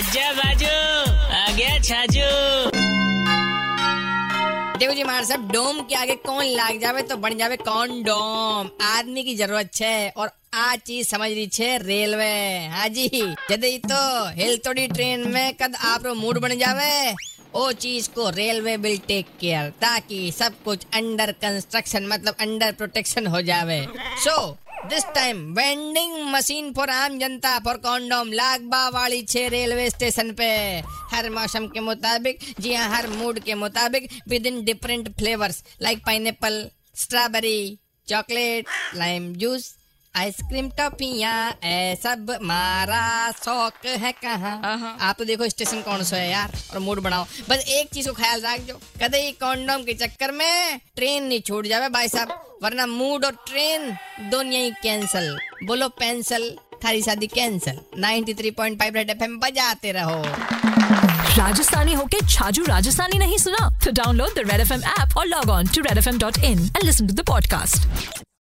आजा बाजू आ गया छाजू। देखो जी मार साहब डोम के आगे कौन लाग जावे तो बन जावे कौन डोम। आदमी की ज़रूरत छे और आ चीज़ समझ रही छे रेलवे। हाँ जी जदे तो हिल ट्रेन में कद आप मूड बन जावे, ओ चीज़ को रेलवे विल टेक केयर, ताकि सब कुछ अंडर कंस्ट्रक्शन मतलब अंडर प्रोटेक्शन हो जावे। So this time vending machine for आम जनता फॉर कॉन्डोम लागबा वाली छे रेलवे स्टेशन पे हर मौसम के मुताबिक जी हाँ हर मूड के मुताबिक with in different flavours like pineapple strawberry chocolate lime juice ice cream टॉफिया ए सब मारा शौक है कहाँ। आप तो देखो स्टेशन कौन सा है यार और मूड बनाओ। बस एक चीज़ को ख्याल रख जो कदे कॉन्डोम के चक्कर में ट्रेन नहीं छूट जावे भाई साहब। वरना मूड और ट्रेन दोनों ही कैंसल बोलो पेंसिल थारी शादी कैंसल 93.5 रेड एफएम बजाते रहो। राजस्थानी होके छाजू राजस्थानी नहीं सुना? तो download the Red FM app app और log on to in and listen to the podcast